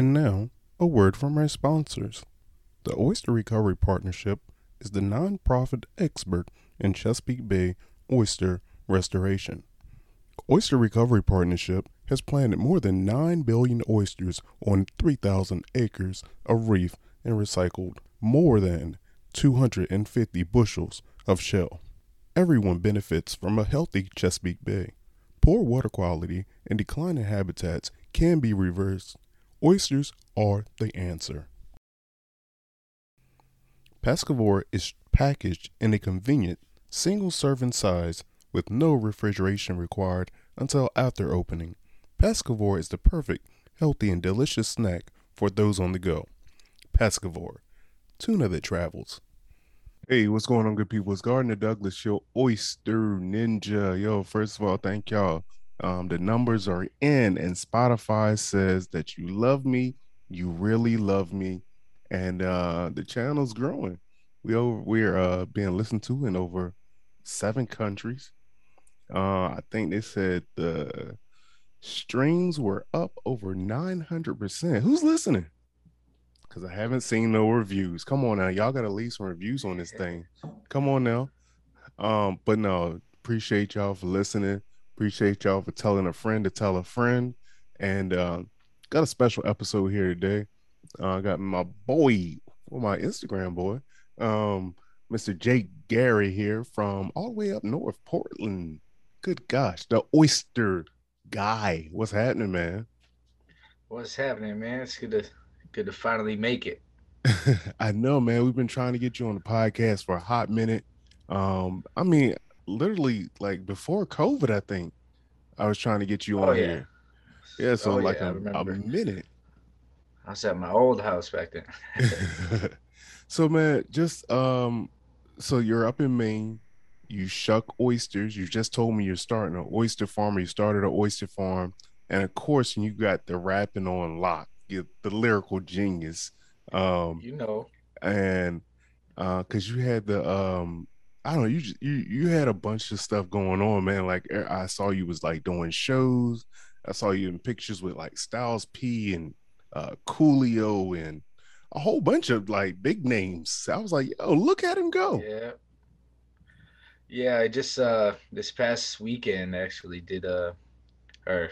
And now, a word from our sponsors. The Oyster Recovery Partnership is the nonprofit expert in Chesapeake Bay oyster restoration. Oyster Recovery Partnership has planted more than 9 billion oysters on 3,000 acres of reef and recycled more than 250 bushels of shell. Everyone benefits from a healthy Chesapeake Bay. Poor water quality and declining habitats can be reversed. Oysters are the answer. Pescavore is packaged in a convenient single serving size with no refrigeration required until after opening. Pescavore is the perfect, healthy, and delicious snack for those on the go. Pescavore, tuna that travels. Hey, what's going on, good people? It's Gardner Douglas, your oyster ninja. Yo, first of all, thank y'all. Um, the numbers are in, and Spotify says that you love me, you really love me, and uh, the channel's growing. We over we're uh, being listened to in over seven countries. Uh, I think they said the streams were up over 900%. Who's listening? Because I haven't seen no reviews. Come on now. Y'all got to leave some reviews on this thing. Come on now. Um, but no, appreciate y'all for listening. Appreciate y'all for telling a friend to tell a friend. And uh, got a special episode here today. Uh, I got my boy, well, my Instagram boy, um, Mr. Jake Gary here from all the way up north, Portland. Good gosh, the oyster guy. What's happening, man? What's happening, man? It's good to good to finally make it. I know, man. We've been trying to get you on the podcast for a hot minute. Um, I mean, literally like before COVID, I think I was trying to get you Oh on yeah. here. Yeah, so Oh, like yeah, I a, minute. I was at my old house back then. so man, just um, so you're up in Maine. You shuck oysters. You just told me you're starting an oyster farm. Or you started an oyster farm, and of course, you got the rapping on lock. You're the lyrical genius. Um, you know. and uh because you had the um i don't know you just, you you had a bunch of stuff going on man like er, i saw you was like doing shows. I saw you in pictures with like styles p and uh coolio and a whole bunch of like big names. I was like yo look at him go. Yeah. Yeah, I just uh this past weekend actually did a or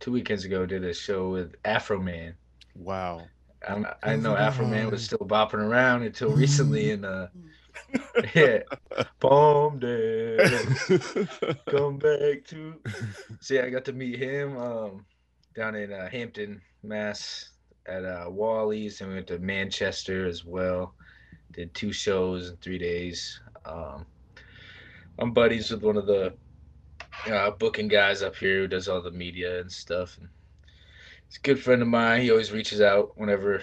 two weekends ago did a show with Afroman. wow. I'm, I know Afroman was still bopping around until recently and uh yeah. Palm Day. Come back to See, I got to meet him um, down in uh, Hampton, Mass, at uh, Wally's, and we went to Manchester as well. Did two shows in three days. Um, I'm buddies with one of the uh, booking guys up here who does all the media and stuff. And he's a good friend of mine. He always reaches out whenever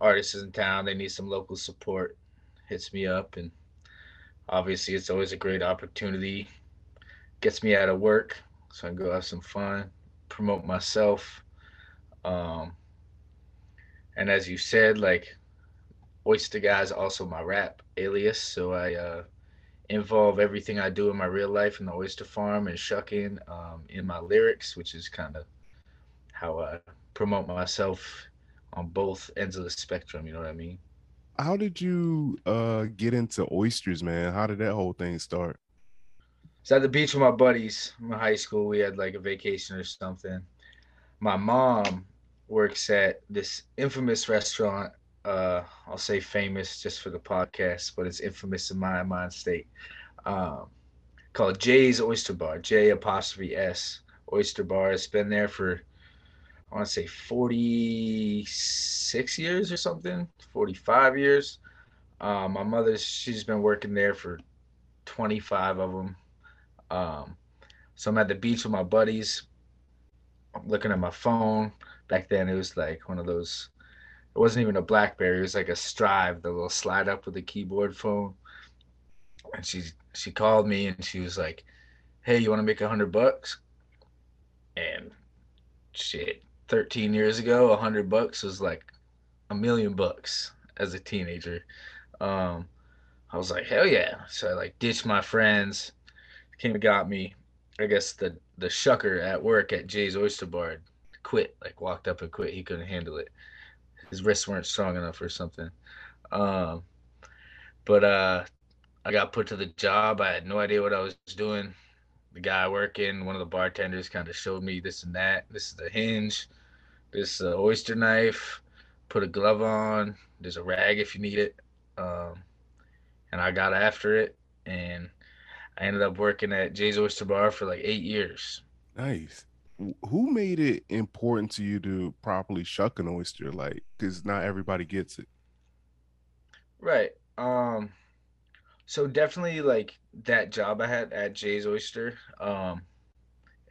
artists is in town. They need some local support. Hits me up, and obviously, it's always a great opportunity. Gets me out of work so I can go have some fun, promote myself. Um, and as you said, like Oyster Guy is also my rap alias, so I uh, involve everything I do in my real life in the oyster farm and shucking um, in my lyrics, which is kind of how I promote myself on both ends of the spectrum. You know what I mean? How did you uh get into oysters man how did that whole thing start So at the beach with my buddies in high school, we had like a vacation or something. My mom works at this infamous restaurant. Uh, I'll say famous just for the podcast, but it's infamous in my mind state. Um, called Jay's Oyster Bar, J apostrophe S Oyster Bar. It's been there for I want to say 46 years or something, 45 years. Uh, my mother, she's been working there for 25 of them. Um, so I'm at the beach with my buddies. I'm looking at my phone. Back then, it was like one of those. It wasn't even a BlackBerry. It was like a Strive, the little slide up with the keyboard phone. And she she called me and she was like, "Hey, you want to make a hundred bucks?" And shit, 13 years ago, a hundred bucks was like a million bucks as a teenager. Um, I was like, hell yeah! So I like ditched my friends, came and got me. I guess the the shucker at work at Jay's Oyster Bar quit, like walked up and quit. He couldn't handle it. his wrists weren't strong enough or something. Um, but uh, I got put to the job. I had no idea what I was doing. The guy working, one of the bartenders, kind of showed me this and that. This is the hinge. This uh, oyster knife. Put a glove on. There's a rag if you need it. Um, and I got after it, and I ended up working at Jay's Oyster Bar for like eight years. Nice. Who made it important to you to properly shuck an oyster? Like, because not everybody gets it. Right. Um. So definitely like that job I had at Jay's Oyster. Um,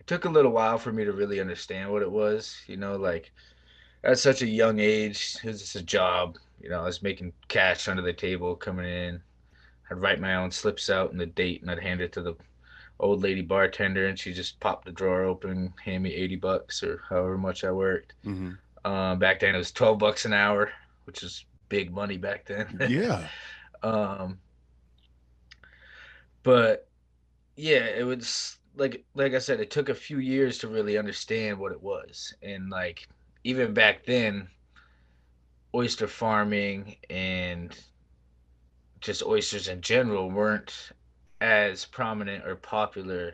it took a little while for me to really understand what it was. You know, like at such a young age, it was just a job. You know, I was making cash under the table coming in. I'd write my own slips out and the date, and I'd hand it to the old lady bartender, and she just popped the drawer open, hand me eighty bucks or however much I worked. Mm-hmm. Um, back then it was twelve bucks an hour, which is big money back then. Yeah. um, but yeah, it was like like I said, it took a few years to really understand what it was, and like even back then, oyster farming and just oysters in general weren't as prominent or popular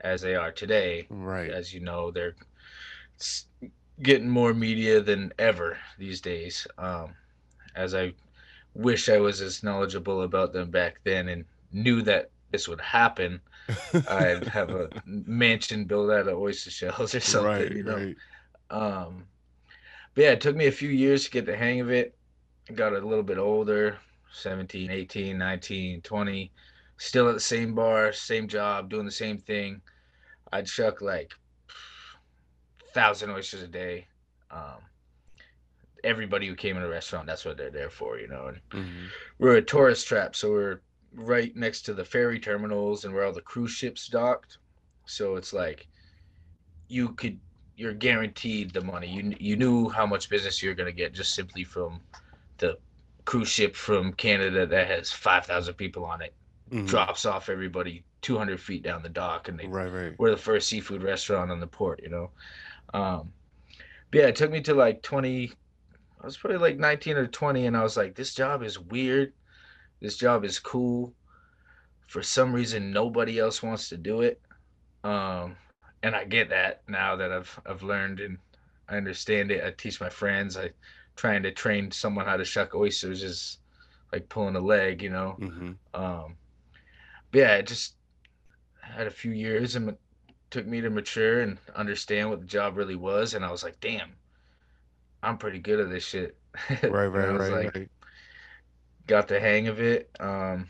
as they are today. Right. As you know, they're getting more media than ever these days. Um, as I wish I was as knowledgeable about them back then and knew that this would happen, I'd have a mansion built out of oyster shells or something, right, you know. right. Um, but yeah, it took me a few years to get the hang of it. I got a little bit older, 17, 18, 19, 20, still at the same bar, same job, doing the same thing. I'd chuck like thousand oysters a day. Um, everybody who came in the restaurant, that's what they're there for, you know. And Mhm. we're a tourist trap, so we're right next to the ferry terminals and where all the cruise ships docked. So it's like you could you're guaranteed the money. You you knew how much business you're gonna get just simply from the cruise ship from Canada that has five thousand people on it. Mhm. Drops off everybody two hundred feet down the dock, and they Right, right. we're the first seafood restaurant on the port, you know. Um, but yeah, it took me to like 20, I was probably like 19 or 20, and I was like, this job is weird. This job is cool. For some reason, nobody else wants to do it. Um, and I get that now that I've I've learned and I understand it. I teach my friends. I trying to train someone how to shuck oysters is like pulling a leg, you know. hmm Um, but yeah, it just had a few years and it took me to mature and understand what the job really was. And I was like, damn, I'm pretty good at this shit. Right, right, right, like, right. Got the hang of it. Um,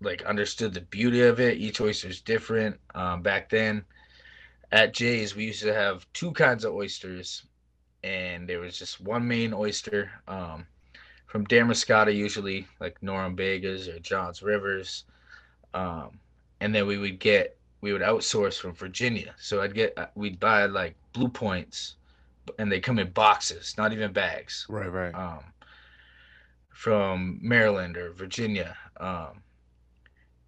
like understood the beauty of it. Each oyster is different. Um, back then at Jay's, we used to have two kinds of oysters, and there was just one main oyster. Um, from Damariscotta, usually like Norumbegas or Johns Rivers. Um, and then we would get, we would outsource from Virginia. So I'd get, uh, we'd buy like blue points and they come in boxes, not even bags Right, right. um, from Maryland or Virginia. Um,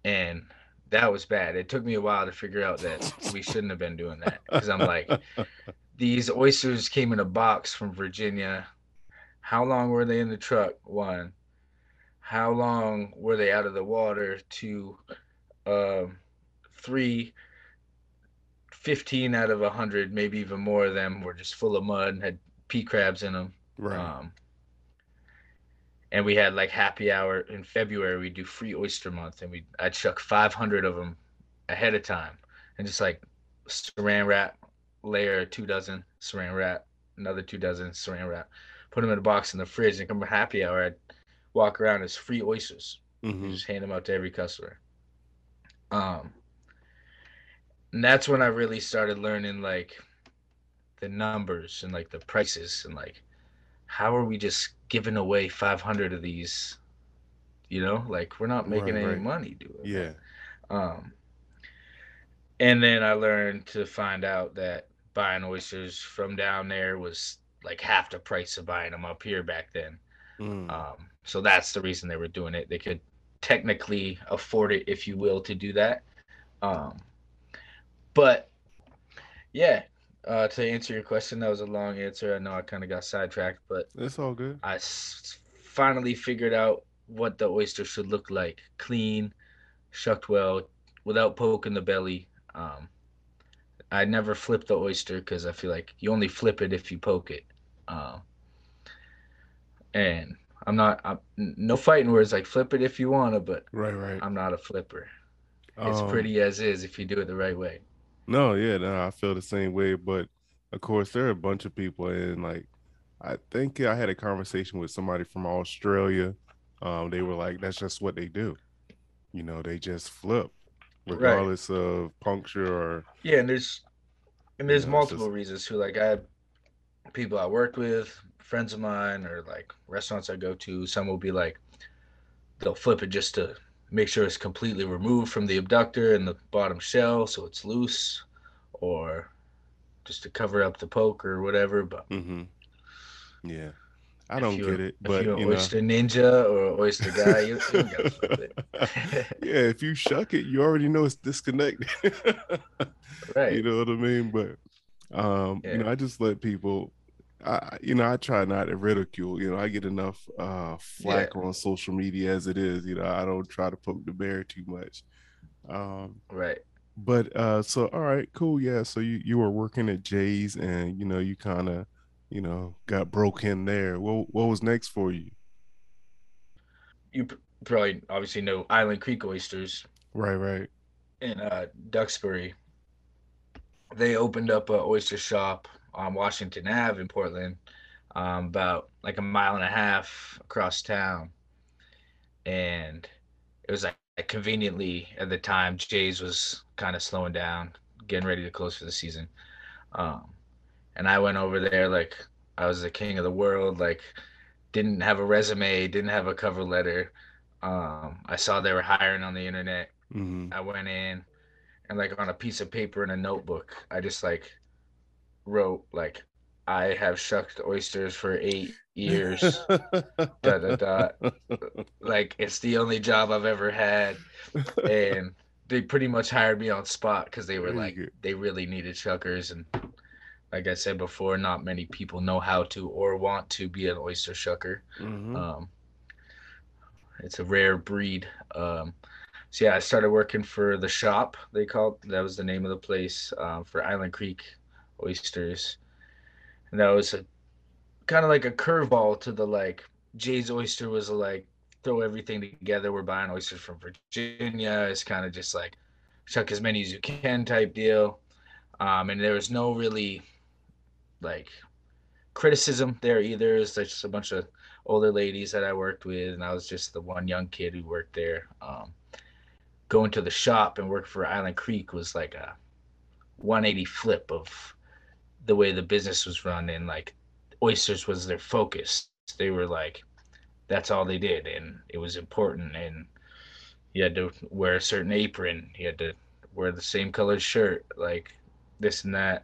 and that was bad. It took me a while to figure out that we shouldn't have been doing that because I'm like, these oysters came in a box from Virginia. How long were they in the truck? One. How long were they out of the water? Two. Um, three. 15 out of 100, maybe even more of them were just full of mud and had pea crabs in them. right. Um, and we had like happy hour in February. We do free oyster month, and we I'd chuck 500 of them ahead of time, and just like saran wrap, layer two dozen saran wrap, another two dozen saran wrap, put them in a box in the fridge, and come happy hour. I'd walk around as free oysters, hmm just hand them out to every customer. Um, and that's when I really started learning like the numbers and like the prices and like how are we just giving away 500 of these you know like we're not making Right, any right. money doing that. Yeah. um and then i learned to find out that buying oysters from down there was like half the price of buying them up here back then Mm. um so that's the reason they were doing it they could technically afford it if you will to do that um but yeah uh, to answer your question, that was a long answer. I know I kind of got sidetracked, but it's all good. I s- finally figured out what the oyster should look like: clean, shucked well, without poking the belly. Um, I never flip the oyster because I feel like you only flip it if you poke it. Um, and I'm not. I'm, no fighting words like flip it if you wanna, but Right, right. I'm not a flipper. It's Um, pretty as is if you do it the right way. No, yeah, no, I feel the same way. But of course, there are a bunch of people, and like, I think I had a conversation with somebody from Australia. Um, they were like, "That's just what they do." You know, they just flip, Right. regardless of puncture or. Yeah, and there's and there's know, multiple just- reasons too. Like I have people I worked with, friends of mine, or like restaurants I go to. Some will be like they'll flip it just to make sure it's completely removed from the abductor and the bottom shell, so it's loose, or just to cover up the poke or whatever. But hmm Yeah, I don't get it, if but you're an you know. oyster ninja or oyster guy, you, you it. yeah, if you shuck it, you already know it's disconnected. right. You know what I mean? But um, you know, I just let people I you know, I try not to ridicule. You know, I get enough uh flack on social media as it is. You know, I don't try to poke the bear too much. Um, Right. but uh so all right, cool, yeah. So you you were working at Jay's and you know, you kind of, you know, got broke in there. What what was next for you? You probably obviously know Island Creek oysters. Right, right. in uh, Duxbury, they opened up a oyster shop on Washington Ave in Portland, um, about like a mile and a half across town, and it was like conveniently at the time Jay's was kind of slowing down, getting ready to close for the season, um, and I went over there like I was the king of the world, like didn't have a resume, didn't have a cover letter. Um, I saw they were hiring on the internet. hmm I went in and like on a piece of paper in a notebook, I just like wrote like I have shucked oysters for eight years. dot, dot, dot. like it's the only job I've ever had. And they pretty much hired me on spot because they were like they really needed shuckers and like I said before, not many people know how to or want to be an oyster shucker. Mhm. Um, it's a rare breed. Um, so yeah, I started working for the shop. They called that was the name of the place um, for Island Creek oysters, and that was kind of like a curveball to the like Jay's Oyster was like throw everything together. We're buying oysters from Virginia. It's kind of just like chuck as many as you can type deal. Um, and there was no really like criticism there either. It's just a bunch of older ladies that I worked with, and I was just the one young kid who worked there. Um, going to the shop and work for Island Creek was like a 180 flip of the way the business was run, and like oysters was their focus. They were like, that's all they did, and it was important. And you had to wear a certain apron. You had to wear the same colored shirt, like this and that.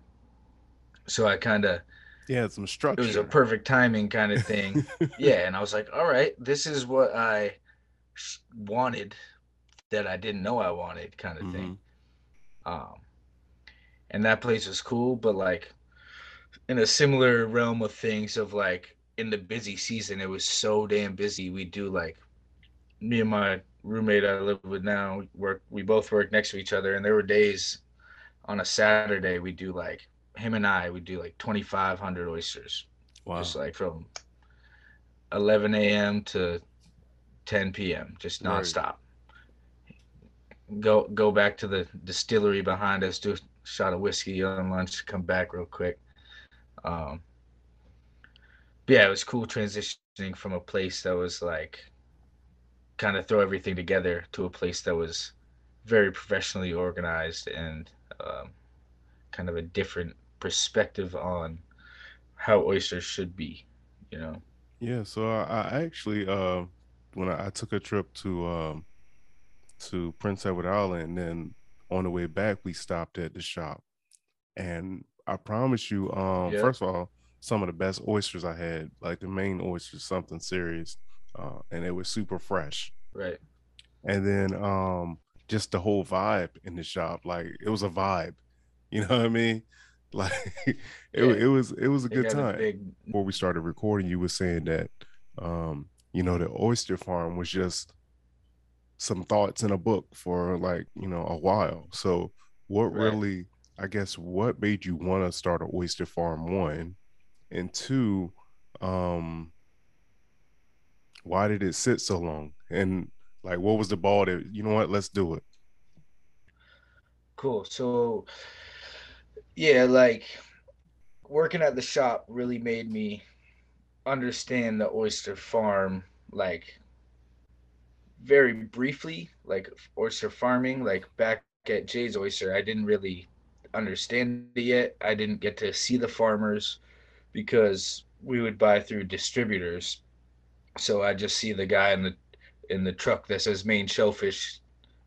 So I kind of Yeah, some structure it was a perfect timing kind of thing. yeah, and I was like, all right, this is what I wanted that I didn't know I wanted, kind of thing. Um, and that place was cool, but like in a similar realm of things, of like in the busy season, it was so damn busy. We do like me and my roommate I live with now work. We both work next to each other, and there were days on a Saturday we do like him and I we do like twenty five hundred oysters wow. just like from 11 a.m. to 10 p.m. just nonstop. Go go back to the distillery behind us, do a shot of whiskey on lunch, come back real quick. Um, but yeah, it was cool transitioning from a place that was like kind of throw everything together to a place that was very professionally organized and um, kind of a different perspective on how oysters should be, you know. Yeah, so I, I actually uh, when I, I took a trip to um, to Prince Edward Island, and then on the way back we stopped at the shop, and I promise you, um, Yeah. first of all, some of the best oysters I had, like the Maine oysters, something serious, uh, and it was super fresh, Right. and then um, just the whole vibe in the shop, like it was a vibe, you know what I mean? Like it, yeah. it was it was a good time. A big... Before we started recording, you were saying that um, you know, the oyster farm was just some thoughts in a book for like, you know, a while. So what right. really I guess what made you want to start an oyster farm one? And two um why did it sit so long? And like what was the ball that you know what? Let's do it. Cool. So yeah like working at the shop really made me understand the oyster farm like very briefly like oyster farming like back at jay's oyster i didn't really understand it yet i didn't get to see the farmers because we would buy through distributors. So i just see the guy in the in the truck that says Maine shellfish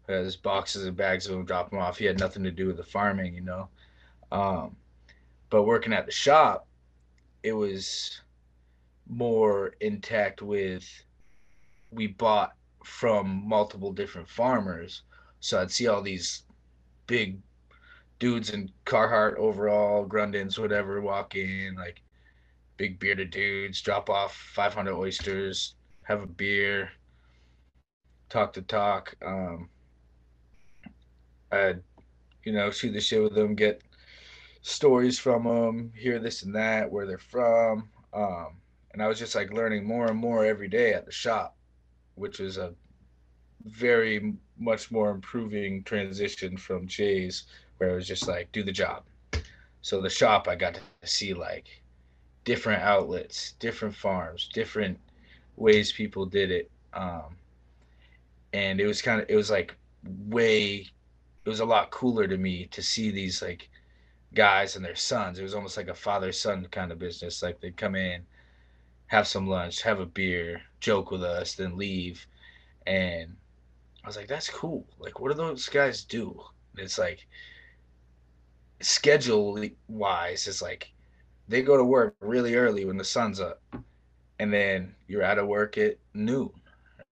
has boxes and bags of them drop them off. He had nothing to do with the farming you know? Um, but working at the shop it was more intact with we bought from multiple different farmers. So I'd see all these big dudes in Carhartt overall, Grundens, whatever, walk in, like big bearded dudes, drop off 500 oysters, have a beer, talk to talk. Um, I'd, you know, shoot the shit with them, get stories from them, hear this and that, where they're from. Um, and I was just like learning more and more every day at the shop, which was a very much more improving transition from Jay's, where it was just like do the job. So the shop, I got to see like different outlets, different farms, different ways people did it, um, and it was kind of it was like way, it was a lot cooler to me to see these like guys and their sons. It was almost like a father son kind of business. Like they'd come in have some lunch, have a beer, joke with us, then leave. And I was like, that's cool. Like, what do those guys do? And it's like, schedule wise, is like they go to work really early when the sun's up, and then you're out of work at noon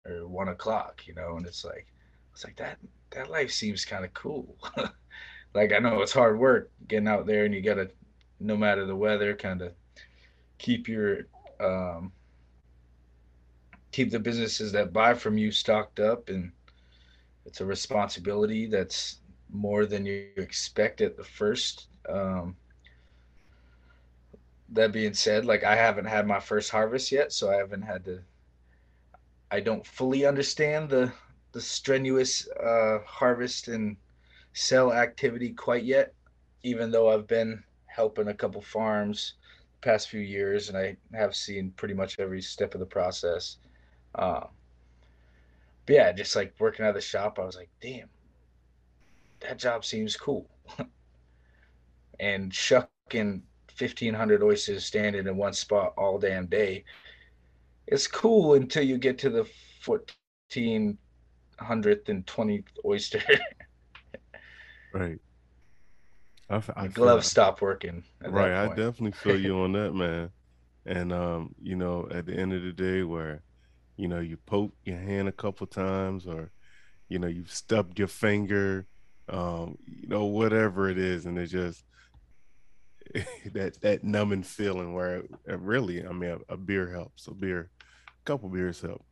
or one o'clock, you know. And it's like, it's like that. That life seems kind of cool. like I know it's hard work getting out there, and you gotta, no matter the weather, kind of keep your um, keep the businesses that buy from you stocked up and it's a responsibility that's more than you expect at the first um, that being said like i haven't had my first harvest yet so i haven't had to i don't fully understand the the strenuous uh, harvest and sell activity quite yet even though i've been helping a couple farms past few years, and I have seen pretty much every step of the process. Uh, but yeah, just like working at the shop, I was like, damn, that job seems cool. and shucking 1,500 oysters standing in one spot all damn day, it's cool until you get to the 1400th and 20th oyster. right. I, I gloves stop working. Right, I definitely feel you on that, man. And um, you know, at the end of the day, where you know you poke your hand a couple times, or you know you've stubbed your finger, um, you know whatever it is, and it just that that numbing feeling where it, it really, I mean, a, a, beer helps. A beer, a couple beers help.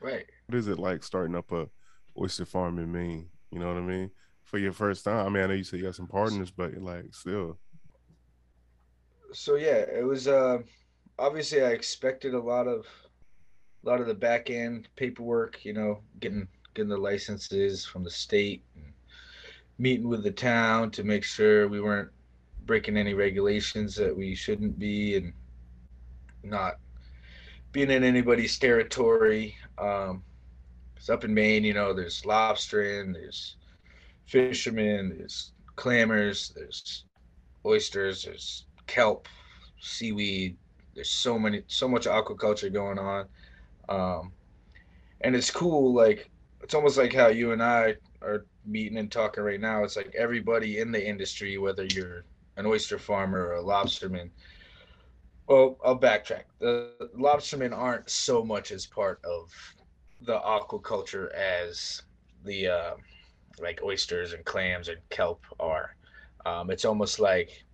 Right. What is it like starting up a oyster farm in Maine? You know what I mean? for your first time? I mean, I know you said you got some partners, but like still. So yeah, it was uh obviously I expected a lot of a lot of the back end paperwork, you know, getting getting the licenses from the state meeting with the town to make sure we weren't breaking any regulations that we shouldn't be and not being in anybody's territory. Um, it's up in Maine, you know, there's lobstering, there's fishermen, there's clammers, there's oysters, there's kelp, seaweed. There's so many, so much aquaculture going on, um, and it's cool. Like it's almost like how you and I are meeting and talking right now. It's like everybody in the industry, whether you're an oyster farmer or a lobsterman. Well, I'll backtrack. The lobstermen aren't so much as part of the aquaculture as the uh, like oysters and clams and kelp are. Um, it's almost like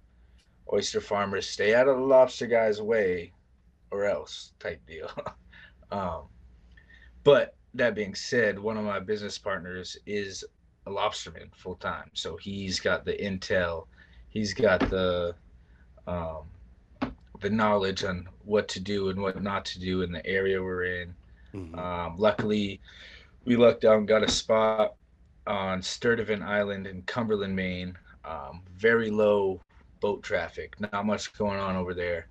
oyster farmers stay out of the lobster guys' way or else type deal. um, but that being said, one of my business partners is a lobsterman full time. So he's got the intel, he's got the um, the knowledge on what to do and what not to do in the area we're in. Mm-hmm. Um, luckily, we lucked out and got a spot on Sturdivant Island in Cumberland, Maine. Um, very low boat traffic, not much going on over there.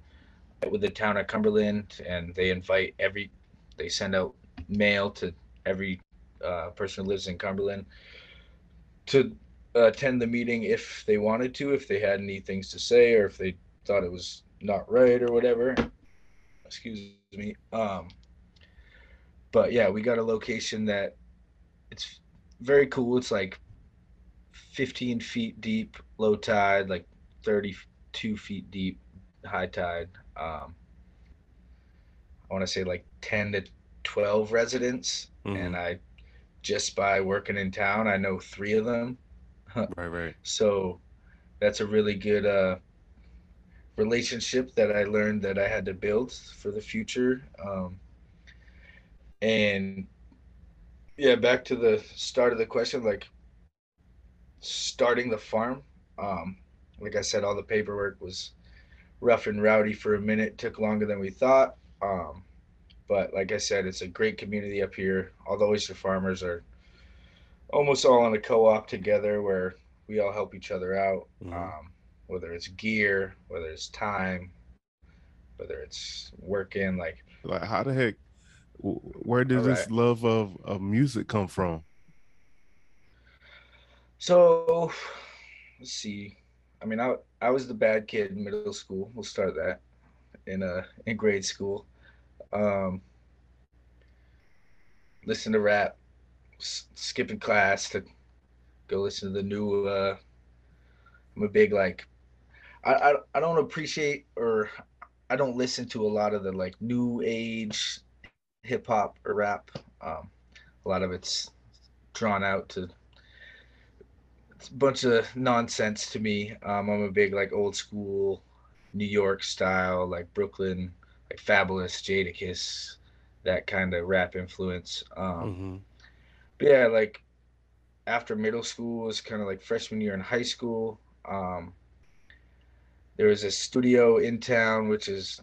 With the town of Cumberland, and they invite every, they send out mail to every uh, person who lives in Cumberland to attend the meeting if they wanted to, if they had any things to say, or if they thought it was not right or whatever. Excuse me. Um, but yeah, we got a location that it's very cool. It's like 15 feet deep, low tide, like 32 feet deep, high tide. Um, I want to say like 10 to 12 residents. Mm-hmm. And I, just by working in town, I know three of them. right, right. So that's a really good uh, relationship that I learned that I had to build for the future. Um, and yeah, back to the start of the question, like starting the farm. Um, like I said, all the paperwork was rough and rowdy for a minute, took longer than we thought. Um, but like I said, it's a great community up here. All the oyster farmers are almost all in a co-op together where we all help each other out. Mm-hmm. Um, whether it's gear, whether it's time, whether it's working, like like how the heck where did this love of, of music come from? So let's see. I mean, I I was the bad kid in middle school. We'll start that in uh in grade school. Um, listen to rap, s- skipping class to go listen to the new. Uh, I'm a big like, I, I I don't appreciate or I don't listen to a lot of the like new age hip hop or rap. Um, a lot of it's drawn out to it's a bunch of nonsense to me. Um, I'm a big like old school New York style, like Brooklyn like Fabolous, Jadakiss, that kind of rap influence. Um, mm-hmm. But yeah, like after middle school was kind of like freshman year in high school. Um, there was a studio in town, which is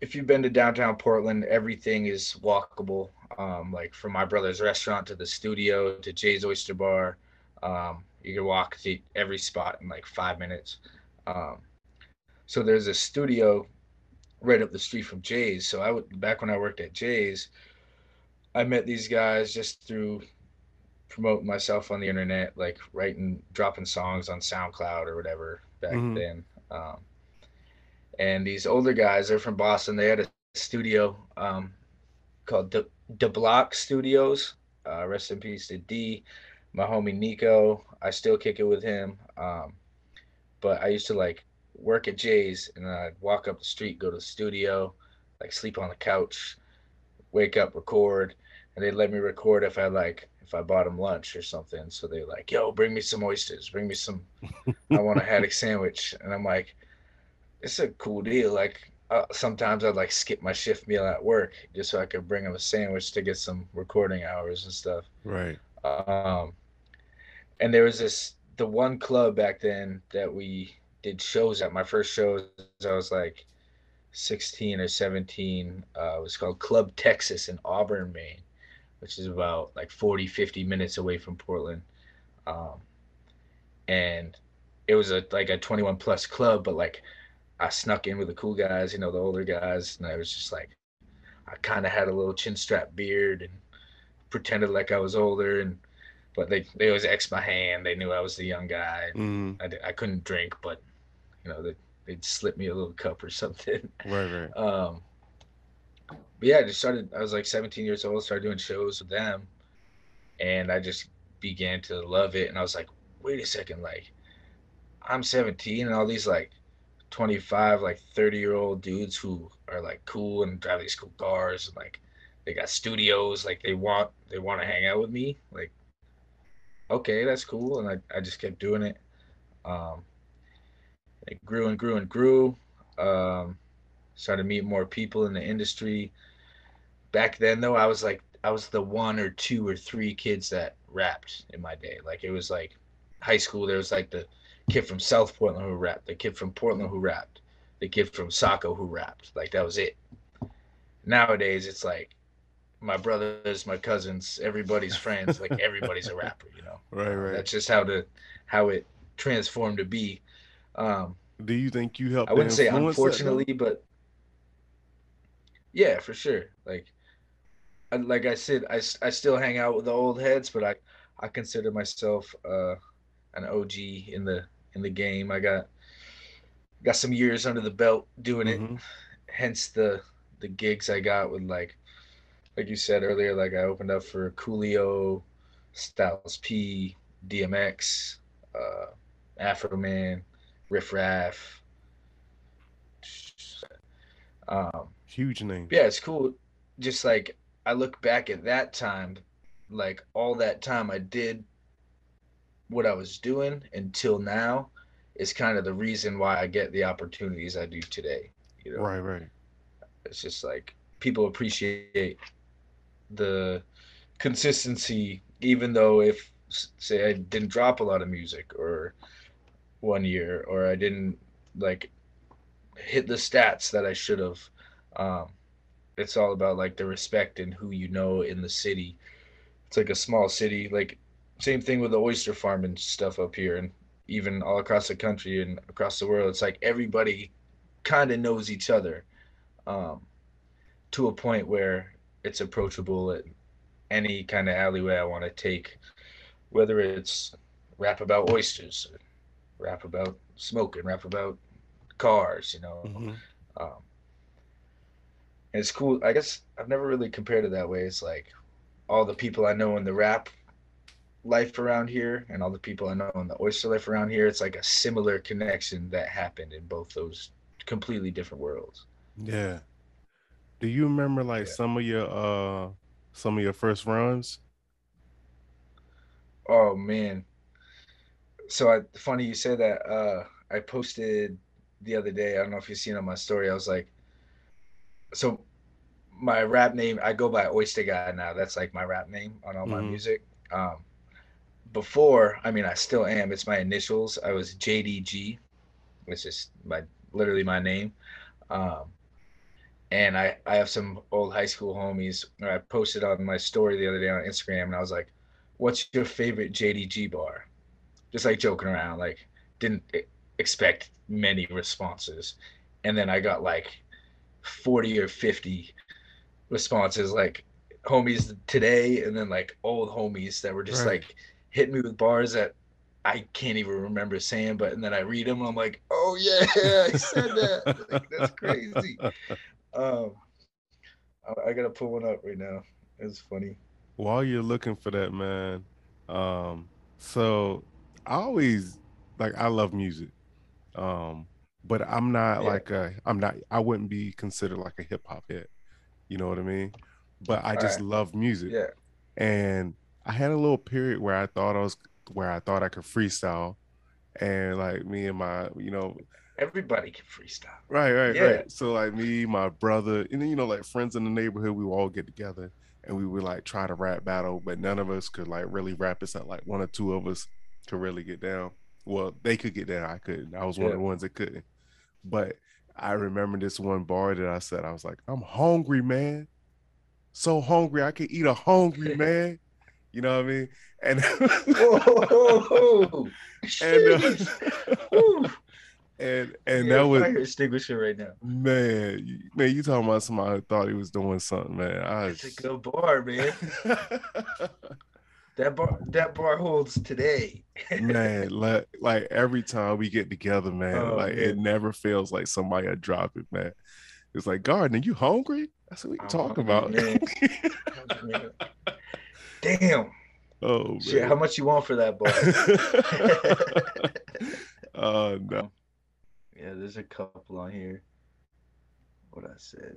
if you've been to downtown Portland, everything is walkable. Um, like from my brother's restaurant to the studio to Jay's Oyster Bar, um, you can walk to every spot in like five minutes. Um, so there's a studio right up the street from Jay's. So I would back when I worked at Jay's, I met these guys just through promoting myself on the internet, like writing, dropping songs on SoundCloud or whatever back mm-hmm. then. Um, and these older guys, they're from Boston. They had a studio um, called the De Block Studios. Uh, rest in peace to D, my homie Nico. I still kick it with him. Um, but I used to like work at Jay's and I'd walk up the street, go to the studio, like sleep on the couch, wake up, record, and they'd let me record if I like if I bought them lunch or something. So they're like, "Yo, bring me some oysters, bring me some. I want a haddock sandwich," and I'm like, "It's a cool deal." Like uh, sometimes I'd like skip my shift meal at work just so I could bring them a sandwich to get some recording hours and stuff. Right. Um, and there was this the one club back then that we did shows at my first shows. I was like 16 or 17. Uh, it was called Club Texas in Auburn, Maine, which is about like 40, 50 minutes away from Portland. Um, and it was a like a 21 plus club, but like I snuck in with the cool guys, you know, the older guys, and I was just like, I kind of had a little chin strap beard and pretended like I was older, and but they they always x my hand. They knew I was the young guy. Mm. I I couldn't drink, but you know, they they'd slip me a little cup or something. Right, right. Um, but yeah, I just started. I was like 17 years old, started doing shows with them, and I just began to love it. And I was like, wait a second, like I'm 17, and all these like 25, like 30 year old dudes who are like cool and drive these cool cars and like they got studios, like they want they want to hang out with me. Like, okay, that's cool, and I I just kept doing it. Um, It grew and grew and grew. Um, started to meet more people in the industry. Back then, though, I was like, I was the one or two or three kids that rapped in my day. Like it was like high school. There was like the kid from South Portland who rapped, the kid from Portland who rapped, the kid from Saco who rapped. Like that was it. Nowadays, it's like my brothers, my cousins, everybody's friends. Like everybody's a rapper. You know. Right, right. That's just how the how it transformed to be. Um, Do you think you helped? I wouldn't say unfortunately, but yeah, for sure. Like, I- like I said, I, I still hang out with the old heads, but I I consider myself uh, an OG in the in the game. I got got some years under the belt doing it. Mhm. Hence the the gigs I got with like like you said earlier. Like I opened up for Coolio, Styles P, DMX, uh, Afroman, Riff Raff. Um, Huge name. yeah, it's cool. Just like I look back at that time, like all that time I did what I was doing until now is kind of the reason why I get the opportunities I do today. You know, Right, right. it's just like people appreciate the consistency, even though if say I didn't drop a lot of music or one year or I didn't like hit the stats that I should have. Um, it's all about like the respect and who you know in the city. It's like a small city, like same thing with the oyster farm and stuff up here, and even all across the country and across the world. It's like everybody kind of knows each other um, to a point where it's approachable at any kind of alleyway I want to take, whether it's rap about oysters, rap about smoking, rap about cars, you know. Mhm. Um, and it's cool. I guess I've never really compared it that way. It's like all the people I know in the rap life around here and all the people I know in the oyster life around here. It's like a similar connection that happened in both those completely different worlds. Yeah. Do you remember like Yeah. some of your uh some of your first runs? Oh man. So I funny you say that. Uh I posted the other day, I don't know if you've seen on my story, I was like so my rap name, I go by Oyster Guy now. That's like my rap name on all my Mhm. music. Um before, I mean I still am, it's my initials. I was JDG, which is my literally my name. Um and I, I have some old high school homies. I posted on my story the other day on Instagram, and I was like, "What's your favorite JDG bar?" Just like joking around, like didn't expect many responses, and then I got like forty or fifty responses, like homies today, and then like old homies that were just Right. like hitting me with bars that I can't even remember saying, but and then I read them, and I'm like, "Oh yeah, I said that." Like, that's crazy. Um, I, I gotta pull one up right now. It's funny. While you're looking for that, man, um, so I always like I love music. Um, but I'm not Yeah. like a I'm not I wouldn't be considered like a hip hop head. You know what I mean? But I just Alright. love music. Yeah, and I had a little period where I thought I was where I thought I could freestyle, and like me and my you know everybody can freestyle. right right Yeah. right so like me my brother and then you know like friends in the neighborhood we would all get together and we would like try to rap battle but none of us could like really rap it's not like one or two of us could really get down well they could get down I couldn't I was one of the ones that couldn't but I remember this one bar that I said I was like I'm hungry man so hungry I could eat a hungry man you know what I mean and Whoa! and uh, and and that was fire extinguisher right now. man, you- man. You talking about somebody who thought he was doing something, man? I It's a good bar, man. That bar, that bar holds today. man, like like every time we get together, man, Oh, like it never feels like somebody had dropped it, man. It's like, Gardner, you hungry? That's what we hungry, about. man. Damn. oh man. Shit, how much you want for that bar? Oh no. Yeah, there's a couple on here. What I said.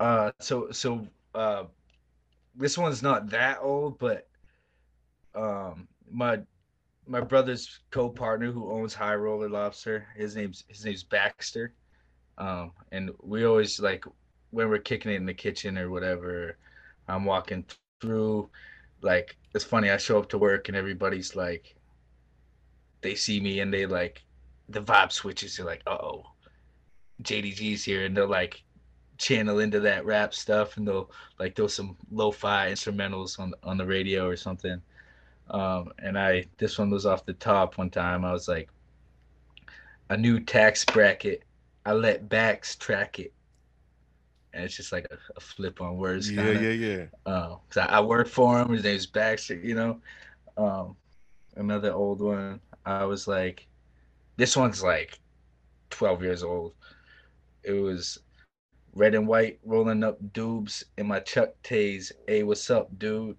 Uh, so so uh, this one's not that old, but um, my my brother's co-partner who owns High Roller Lobster. His name's his name's Baxter. Um, and we always like when we're kicking it in the kitchen or whatever. I'm walking through, like it's funny. I show up to work and everybody's like, they see me and they like, the vibe switches. They're like, oh, JDG's here, and they're like channel into that rap stuff and they'll like throw some lo-fi instrumentals on on the radio or something um, and I this one was off the top one time. I was like, a new tax bracket. I let backs track it, and it's just like a, a flip on words. Yeah, kinda. yeah, yeah. Uh, I, I work for him. His name's Baxter. You know, um, another old one. I was like, this one's like twelve years old. It was red and white rolling up dubs in my Chuck Tays. Hey, what's up, dude?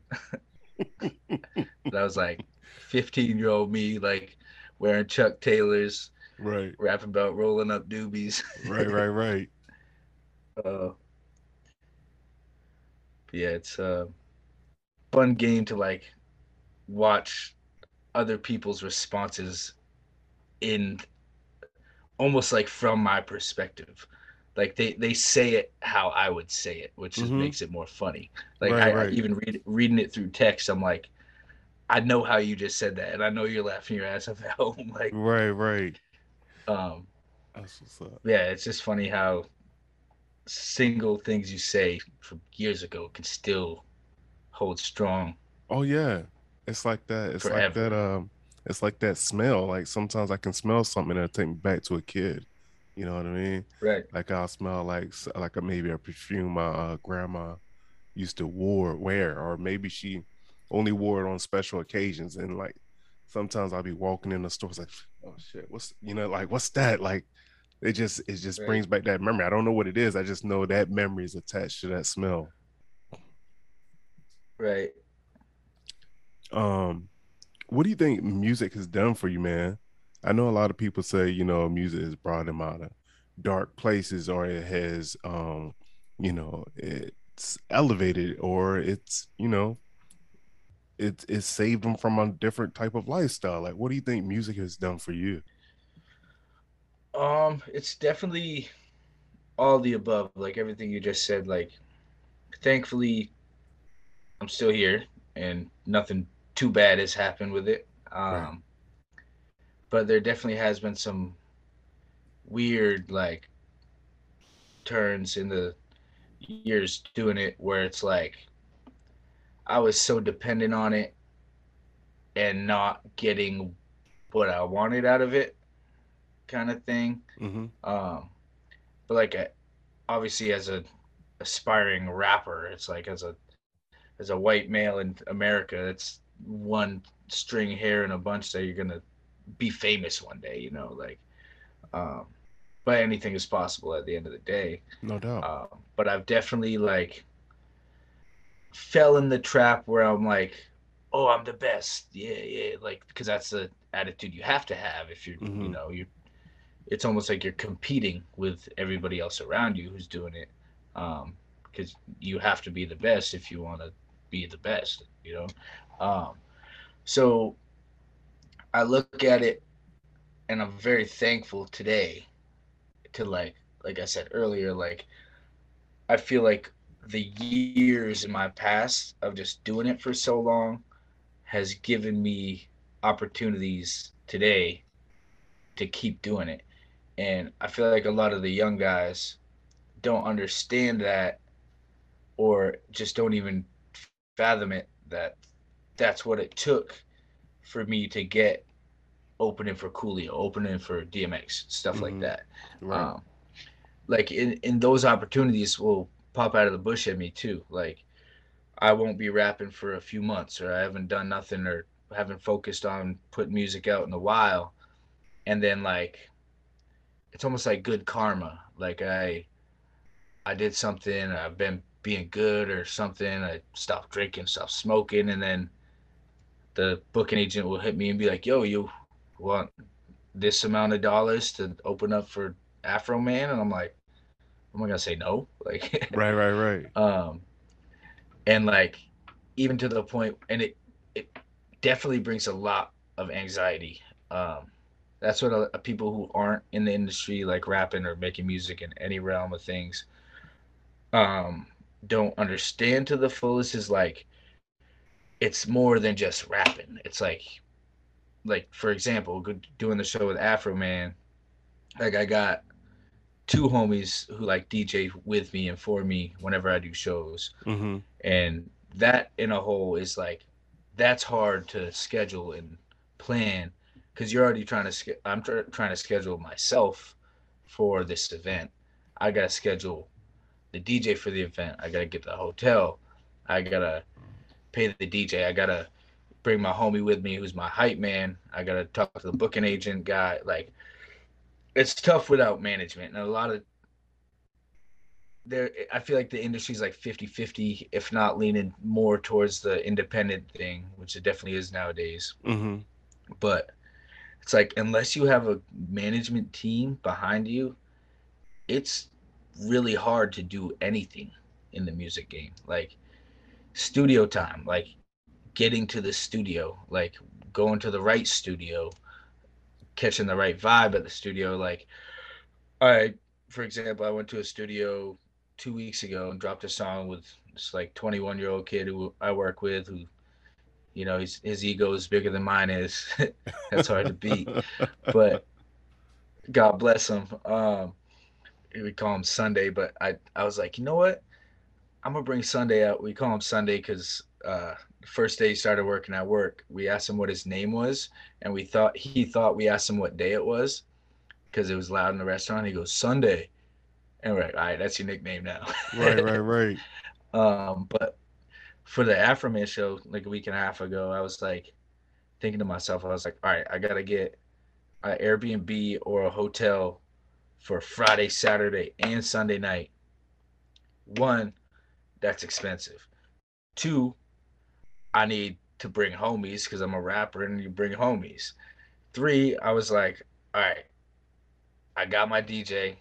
that was like 15 year old me, like wearing Chuck Taylors, right? Rapping about rolling up doobies. right, right, right. Uh, yeah, it's a fun game to like watch other people's responses in almost like from my perspective like they they say it how I would say it, which just mm-hmm. makes it more funny. Like right, I, right. I, even read reading it through text, I'm like, I know how you just said that, and I know you're laughing your ass off at home. Like right, right. Um, yeah, it's just funny how single things you say from years ago can still hold strong. Oh yeah, it's like that. It's forever. like that. Um, it's like that smell. Like sometimes I can smell something that take me back to a kid. You know what I mean? Right. Like I'll smell like like a, maybe a perfume my uh, grandma used to wore wear, or maybe she only wore it on special occasions. And like sometimes I'll be walking in the stores like, oh shit, what's you know like what's that? Like it just it just right. brings back that memory. I don't know what it is. I just know that memory is attached to that smell. Right. Um, what do you think music has done for you, man? I know a lot of people say, you know, music has brought them out of dark places or it has um, you know, it's elevated or it's, you know, it it saved them from a different type of lifestyle. Like what do you think music has done for you? Um, it's definitely all the above, like everything you just said. Like, thankfully, I'm still here, and nothing too bad has happened with it. Um, right but there definitely has been some weird like turns in the years doing it where it's like I was so dependent on it and not getting what I wanted out of it kind of thing. Mm-hmm. Um, but like a, obviously as a aspiring rapper, it's like as a as a white male in America, it's one string hair in a bunch that you're gonna be famous one day, you know, like, um, but anything is possible at the end of the day. No doubt. Um, but I've definitely like fell in the trap where I'm like, oh, I'm the best. Yeah, yeah. Like, because that's the attitude you have to have if you're, mm-hmm. you know, you're, it's almost like you're competing with everybody else around you who's doing it. Um, because you have to be the best if you want to be the best, you know? Um, so I look at it and I'm very thankful today to like like I said earlier like I feel like the years in my past of just doing it for so long has given me opportunities today to keep doing it. And I feel like a lot of the young guys don't understand that or just don't even fathom it that that's what it took for me to get opening for Coolio, opening for DMX, stuff mm-hmm. like that. Right. Um, like in, in those opportunities will pop out of the bush at me too. Like I won't be rapping for a few months or I haven't done nothing or haven't focused on putting music out in a while. And then like it's almost like good karma. Like I I did something, I've been being good or something, I stopped drinking, stopped smoking, and then the booking agent will hit me and be like, "Yo, you want this amount of dollars to open up for Afroman?" And I'm like, "Am I gonna say no?" Like, right, right, right. Um, and like, even to the point, and it it definitely brings a lot of anxiety. Um, that's what a, a people who aren't in the industry, like rapping or making music in any realm of things, um, don't understand to the fullest. Is like it's more than just rapping. It's like, like for example, doing the show with Afroman, Like I got two homies who like DJ with me and for me whenever I do shows, mm-hmm. and that in a whole is like that's hard to schedule and plan because you're already trying to. I'm tr- trying to schedule myself for this event. I gotta schedule the DJ for the event. I gotta get the hotel. I gotta pay the DJ. I gotta bring my homie with me, who's my hype man. I gotta talk to the booking agent guy. Like, it's tough without management, and a lot of there. I feel like the industry's like 50-50, if not leaning more towards the independent thing, which it definitely is nowadays. Mm-hmm. But it's like unless you have a management team behind you, it's really hard to do anything in the music game. Like studio time, like getting to the studio, like going to the right studio, catching the right vibe at the studio. Like, I, for example, I went to a studio two weeks ago and dropped a song with this like 21 year old kid who I work with who, you know, his, his ego is bigger than mine is. That's hard to beat, but God bless him. Um, we call him Sunday, but I, I was like, you know what? I'm gonna bring Sunday out. We call him Sunday because uh, the first day he started working at work, we asked him what his name was, and we thought he thought we asked him what day it was because it was loud in the restaurant. He goes Sunday, and we're like, all right, that's your nickname now. right, right, right. Um, but for the Afroman show, like a week and a half ago, I was like thinking to myself, I was like, all right, I gotta get an Airbnb or a hotel for Friday, Saturday, and Sunday night. One, that's expensive. Two, I need to bring homies because I'm a rapper and you bring homies. Three, I was like, all right, I got my DJ.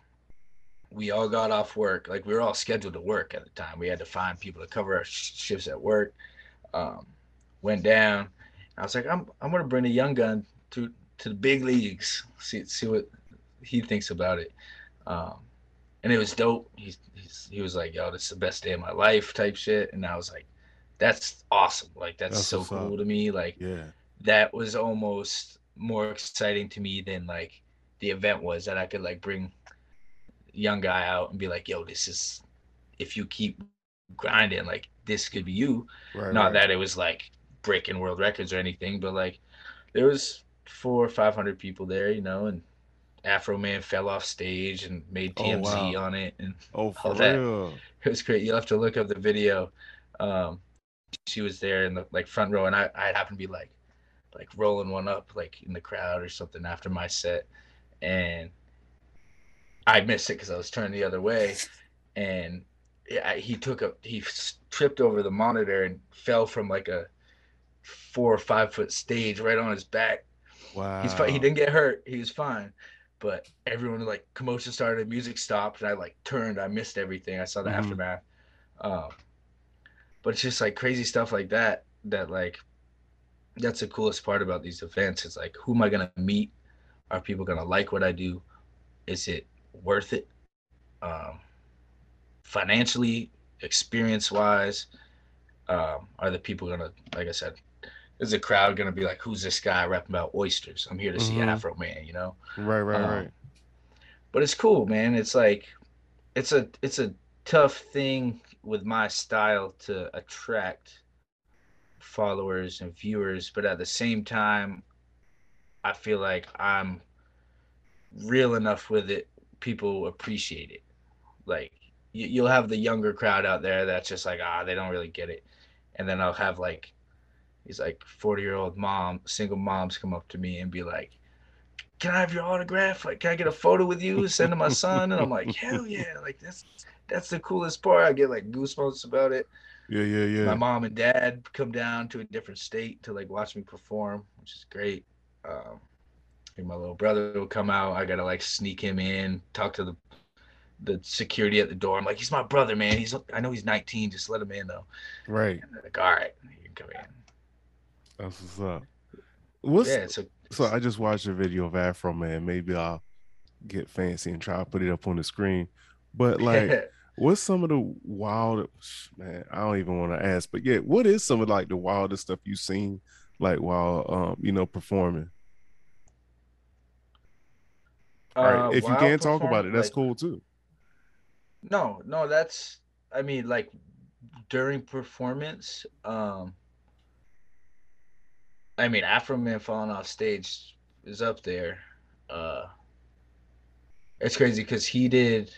We all got off work. Like we were all scheduled to work at the time. We had to find people to cover our shifts at work. Um, went down. I was like, I'm I'm gonna bring a young gun to to the big leagues. See see what he thinks about it. Um, and it was dope. He he was like, "Yo, this is the best day of my life," type shit, and I was like, "That's awesome! Like that's, that's so cool up. to me. Like yeah, that was almost more exciting to me than like the event was that I could like bring young guy out and be like, "Yo, this is if you keep grinding, like this could be you." Right, Not right. that it was like breaking world records or anything, but like there was four or five hundred people there, you know, and Afroman fell off stage and made TMZ oh, wow. on it and oh, for all that. Real? It was great. You'll have to look up the video. Um, she was there in the like front row, and I I happened to be like like rolling one up like in the crowd or something after my set, and I missed it because I was turning the other way, and yeah, he took a he tripped over the monitor and fell from like a four or five foot stage right on his back. Wow. He's he didn't get hurt. He was fine but everyone like commotion started, music stopped, and I like turned, I missed everything. I saw the mm-hmm. aftermath. Um, but it's just like crazy stuff like that that like that's the coolest part about these events. It's like who am I gonna meet? Are people gonna like what I do? Is it worth it? Um, financially, experience wise, um, are the people gonna like I said, is the crowd gonna be like, "Who's this guy rapping about oysters? I'm here to see mm-hmm. Afroman," you know? Right, right, um, right. But it's cool, man. It's like, it's a it's a tough thing with my style to attract followers and viewers, but at the same time, I feel like I'm real enough with it. People appreciate it. Like you'll have the younger crowd out there that's just like, ah, they don't really get it, and then I'll have like these like 40 year old mom single moms come up to me and be like can i have your autograph? Like can i get a photo with you? Send to my son? And i'm like hell yeah like that's that's the coolest part. I get like goosebumps about it. Yeah yeah yeah. My mom and dad come down to a different state to like watch me perform which is great. Um and my little brother will come out. I gotta like sneak him in talk to the the security at the door. I'm like he's my brother man. He's i know he's 19 just let him in though. Right. And they're like all right you can come in that's what's up. What's yeah, so so I just watched a video of Afroman. Maybe I'll get fancy and try to put it up on the screen. But like, what's some of the wild man? I don't even want to ask, but yeah, what is some of like the wildest stuff you've seen, like while um you know performing? All right, uh, if you can't talk about it, that's like, cool too. No, no, that's I mean like during performance, um I mean Afroman falling off stage is up there. Uh it's crazy because he did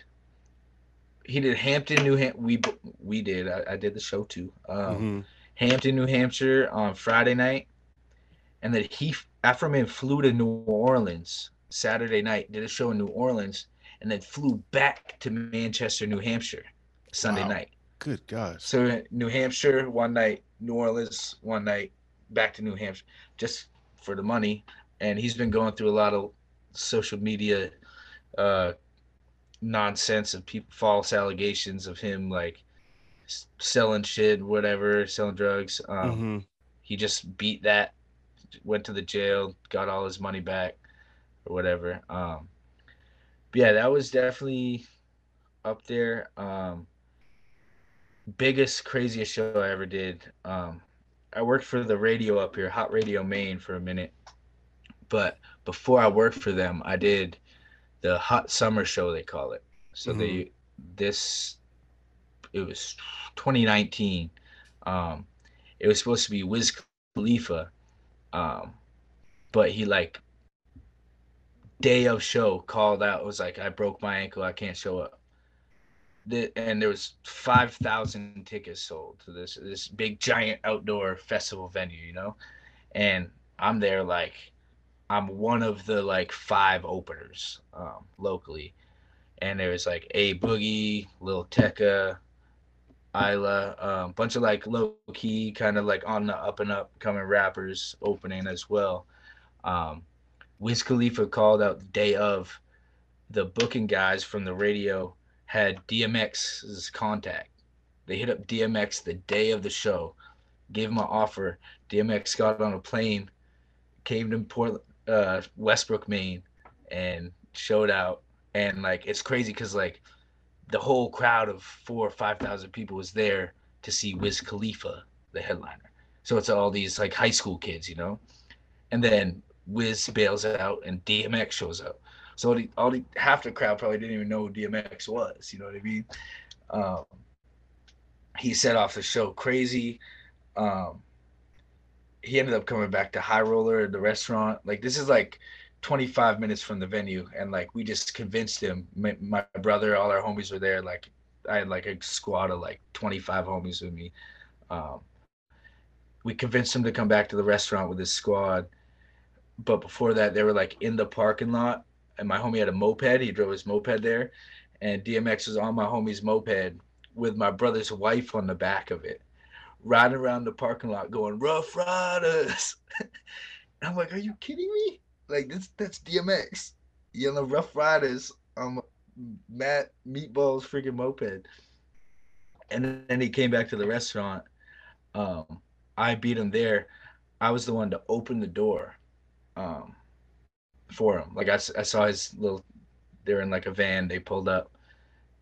he did Hampton, New Ham we we did. I, I did the show too. Um Mhm. Hampton, New Hampshire on Friday night. And then he Afroman flew to New Orleans Saturday night, did a show in New Orleans, and then flew back to Manchester, New Hampshire Sunday Wow. night. Good God! So New Hampshire one night, New Orleans one night, back to New Hampshire, just for the money. And he's been going through a lot of social media uh, nonsense of people, false allegations of him like selling shit, whatever, selling drugs. Um, hmm He just beat that, went to the jail, got all his money back, or whatever. Um, but yeah, that was definitely up there. Um, biggest, craziest show I ever did. Um, I worked for the radio up here, Hot Radio Maine, for a minute. But before I worked for them, I did the Hot Summer Show, they call it. So they this it was 2019. Um, it was supposed to be Wiz Khalifa, um, but he like day of show called out was like I broke my ankle, I can't show up. The, and there was five thousand tickets sold to this this big giant outdoor festival venue, you know, and I'm there like I'm one of the like five openers um, locally, and there was like A Boogie, Lil Tecca, Isla, a um, bunch of like low key, kind of like on the up and up coming rappers opening as well. Um, Wiz Khalifa called out the day of. The booking guys from the radio had DMX's contact. They hit up DMX the day of the show, gave him an offer. DMX got on a plane, came to Portland, uh, Westbrook, Maine, and showed out. And like it's crazy because like the whole crowd of four or five thousand people was there to see Wiz Khalifa, the headliner. So it's all these like high school kids, you know. And then Wiz bails out and DMX shows up. So the, all the half the crowd probably didn't even know who DMX was. You know what I mean? Um, he set off the show crazy. Um, he ended up coming back to High Roller, the restaurant. Like this is like 25 minutes from the venue, and like we just convinced him. My, my brother, all our homies were there. Like I had like a squad of like 25 homies with me. Um, we convinced him to come back to the restaurant with his squad. But before that, they were like in the parking lot, and my homie had a moped. He drove his moped there, and DMX was on my homie's moped with my brother's wife on the back of it, riding around the parking lot going Ruff Ryders. I'm like, are you kidding me? Like this, that's DMX yelling Ruff Ryders on Matt Meatball's freaking moped. And then he came back to the restaurant. Um, I beat him there. I was the one to open the door um, for him. Like I saw his little, they're in like a van. They pulled up,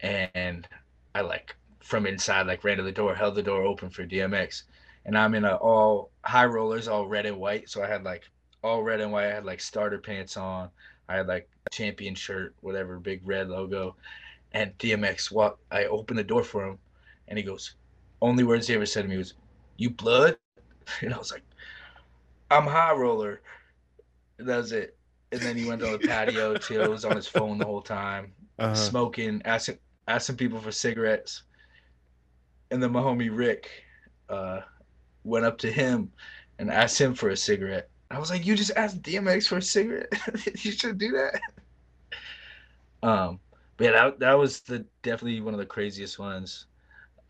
and I like from inside like ran to the door, held the door open for DMX, and I'm in a all high rollers, all red and white. So I had like all red and white. I had like starter pants on. I had like champion shirt, whatever, big red logo. And DMX walk. I opened the door for him, and he goes, only words he ever said to me was, "You blood," and I was like, "I'm high roller." And that was it. And then he went on the patio, chill, was on his phone the whole time, Uh-huh. smoking, asking asking people for cigarettes. And then my homie Rick uh, went up to him and asked him for a cigarette. I was like, "You just asked DMX for a cigarette? you should do that." Um, but yeah, that that was the definitely one of the craziest ones.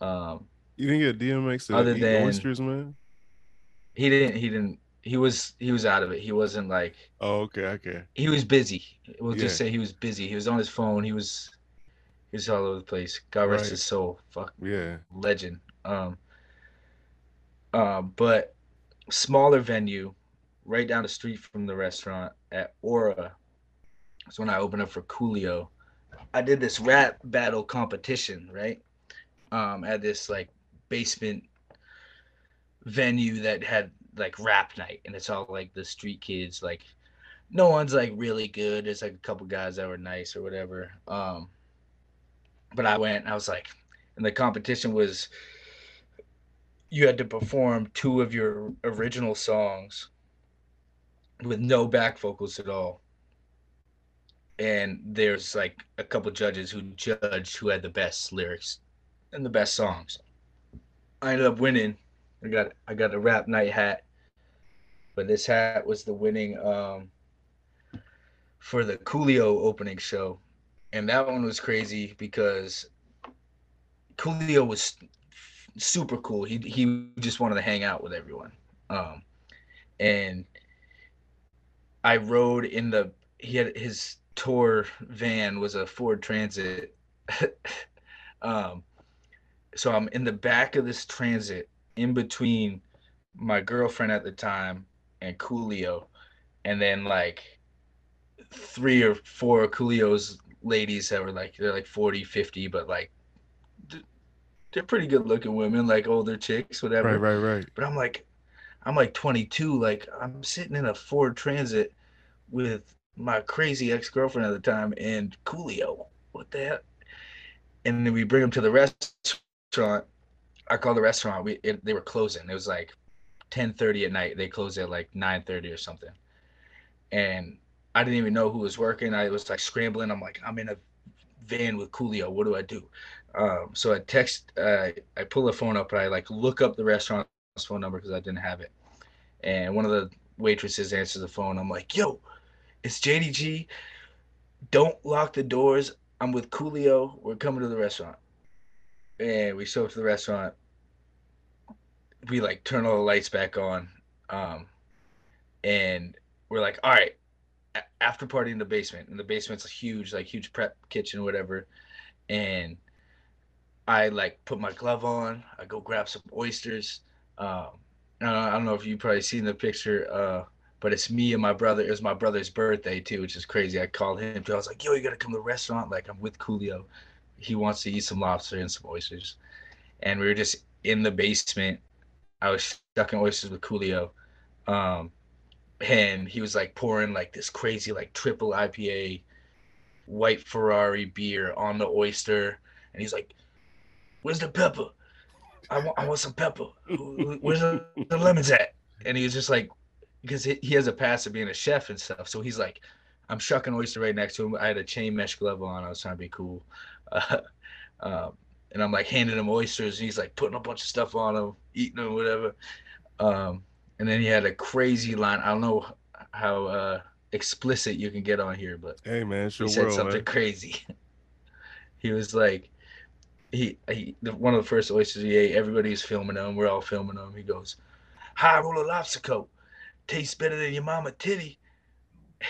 Um, You didn't get DMX to Other eat the than- oysters, man. he didn't. He didn't. He was. He was out of it. He wasn't like. Oh, okay, okay. He was busy. We'll just say he was busy. He was on his phone. He was. He was all over the place. God rest Right. his soul. Fuck Yeah. legend. Um. Uh, but smaller venue, right down the street from the restaurant at Aura. That's when I opened up for Coolio. I did this rap battle competition, right? Um, at this like basement venue that had like rap night, and it's all like the street kids. Like, no one's like really good. It's like a couple guys that were nice or whatever. Um, but I went. I was like, and the competition was you had to perform two of your original songs with no back vocals at all. And there's like a couple judges who judged who had the best lyrics and the best songs. I ended up winning. I got I got a rap night hat, but this hat was the winning um, for the Coolio opening show, and that one was crazy because Coolio was super cool. He he just wanted to hang out with everyone, um, and I rode in the he had his tour van was a Ford Transit. um, so I'm in the back of this Transit, in between my girlfriend at the time and Coolio, and then like three or four Coolio's ladies that were like they're like 40, 50, but like they're pretty good looking women, like older chicks, whatever. Right, right, right. But I'm like, I'm like 22, like I'm sitting in a Ford Transit with my crazy ex girlfriend at the time and Coolio. What the hell? And then we bring them to the restaurant. I call the restaurant. We it, they were closing. It was like 10:30 at night. They closed at like 9:30 or something. And I didn't even know who was working. I was like scrambling. I'm like, I'm in a van with Coolio. What do I do? Um, so I text, uh, I pull the phone up and I like look up the restaurant's phone number because I didn't have it. And one of the waitresses answers the phone. I'm like, yo, it's JDG. Don't lock the doors. I'm with Coolio. We're coming to the restaurant. And we show up to the restaurant. We like turn all the lights back on. Um, and we're like, all right, after party in the basement. And the basement's a huge, like huge prep kitchen, whatever. And I like put my glove on. I go grab some oysters. Um, I don't know if you probably seen the picture, uh, but it's me and my brother. It was my brother's birthday too, which is crazy. I called him. I was like, "Yo, you gotta come to the restaurant. Like, I'm with Coolio. He wants to eat some lobster and some oysters." And we were just in the basement. I was stuck in oysters with Coolio, um, and he was like pouring like this crazy like triple IPA, white Ferrari beer on the oyster, and he's like where's the pepper? I want, I want some pepper. Where's the, the lemons at? And he was just like, because he, he has a past of being a chef and stuff. So he's like, I'm shucking oyster right next to him. I had a chain mesh glove on. I was trying to be cool. Uh, um, and I'm like handing him oysters, and he's like putting a bunch of stuff on them, eating them, whatever. Um, and then he had a crazy line. I don't know how uh, explicit you can get on here, but hey, man, he said world, something man. crazy. he was like, he, he one of the first oysters he ate, everybody's filming him. We're all filming him. He goes, "High roller lobster coat, tastes better than your mama titty."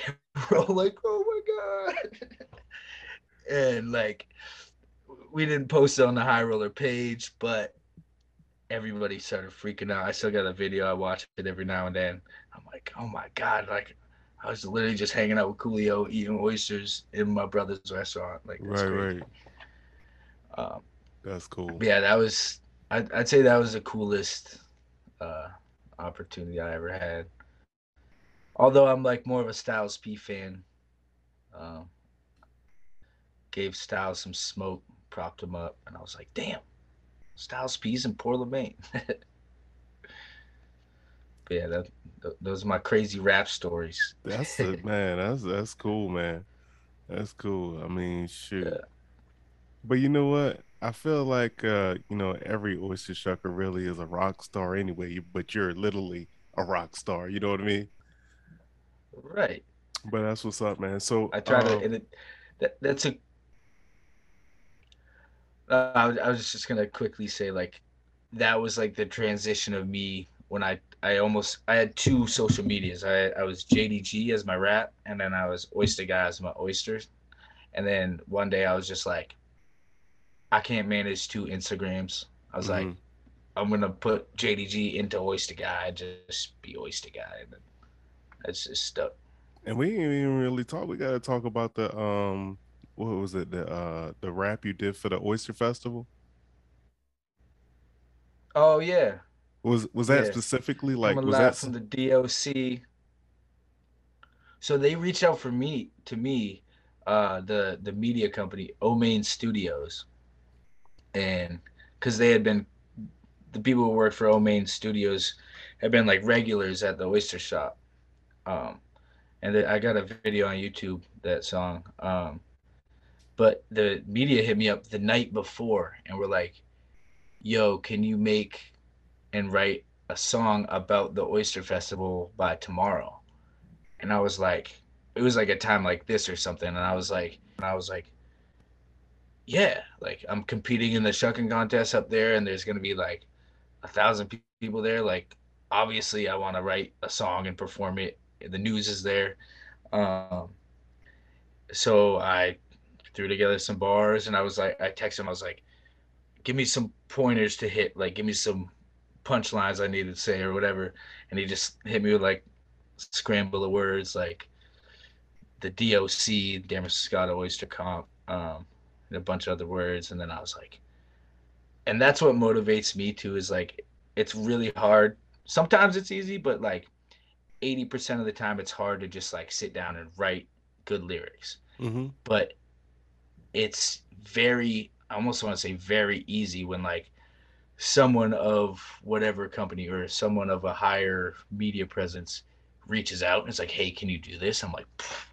And we're all like, "Oh my god!" And like, we didn't post it on the high roller page, but everybody started freaking out. I still got a video. I watch it every now and then. I'm like, "Oh my god!" Like. I was literally just hanging out with Coolio, eating oysters in my brother's restaurant. Like, right, crazy. right. Um, that's cool. Yeah, that was. I'd, I'd say that was the coolest uh, opportunity I ever had. Although I'm like more of a Styles P fan. Um, gave Styles some smoke, propped him up, and I was like, damn, Styles P's in Portland, Maine. but yeah, that, those are my crazy rap stories. That's it, man. That's that's cool, man. That's cool. I mean, shoot. Yeah. But you know what? I feel like uh, you know every oyster shucker really is a rock star anyway, but you're literally a rock star. You know what I mean? Right. But that's what's up, man. So I try um, to, and it, that, that's a. Uh, I, was, I was just gonna quickly say like, that was like the transition of me when I I almost I had two social medias. I I was JDG as my rap, and then I was Oyster Guy as my oysters, and then one day I was just like, I can't manage two Instagrams. I was mm-hmm. like, I'm gonna put JDG into Oyster Guy, just be Oyster Guy. And then it's just stuck. And we didn't even really talk. We got to talk about the um, what was it? The uh, the rap you did for the Oyster Festival. Oh yeah. Was was that Yeah. specifically like was that from the DOC. So they reached out for me to me, uh, the the media company Omain Studios, and because they had been the people who worked for Omain Studios had been like regulars at the oyster shop, um, and then I got a video on YouTube that song, um, but the media hit me up the night before and were like, "Yo, can you make and write a song about the Oyster Festival by tomorrow. And I was like, it was like a time like this or something. And I was like, and I was like, yeah, like I'm competing in the shucking contest up there, and there's gonna be like a thousand people there. Like, obviously, I want to write a song and perform it. The news is there. Um, so I threw together some bars, and I was like, I texted him, I was like, give me some pointers to hit, like, give me some punchlines I needed to say or whatever. And he just hit me with like scramble of words like the DOC, Damariscotta Oyster Comp, um, and a bunch of other words. And then I was like, and that's what motivates me too is like, it's really hard. Sometimes it's easy, but like 80% of the time it's hard to just like sit down and write good lyrics. hmm But it's very, I almost want to say very easy when like someone of whatever company or someone of a higher media presence reaches out and it's like, hey, can you do this? I'm like, "Pff."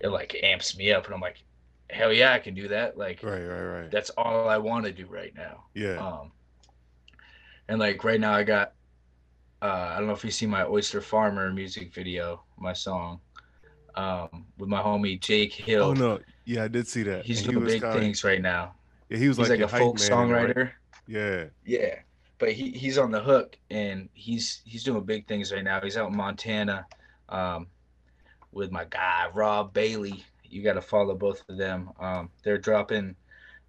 it like amps me up, and I'm like, hell yeah, I can do that. Like Right, right, right. that's all I want to do right now. Yeah. Um, and like right now, I got, uh, I don't know if you see my Oyster Farmer music video, my song, um, with my homie Jake Hill. oh no, yeah, I did see that. He's And doing was big kinda- things right now. Yeah, he was He's like, like, a folk man, right? songwriter. Yeah. Yeah, but he he's on the hook and he's he's doing big things right now. He's out in Montana, um, with my guy Rob Bailey. You got to follow both of them. Um, they're dropping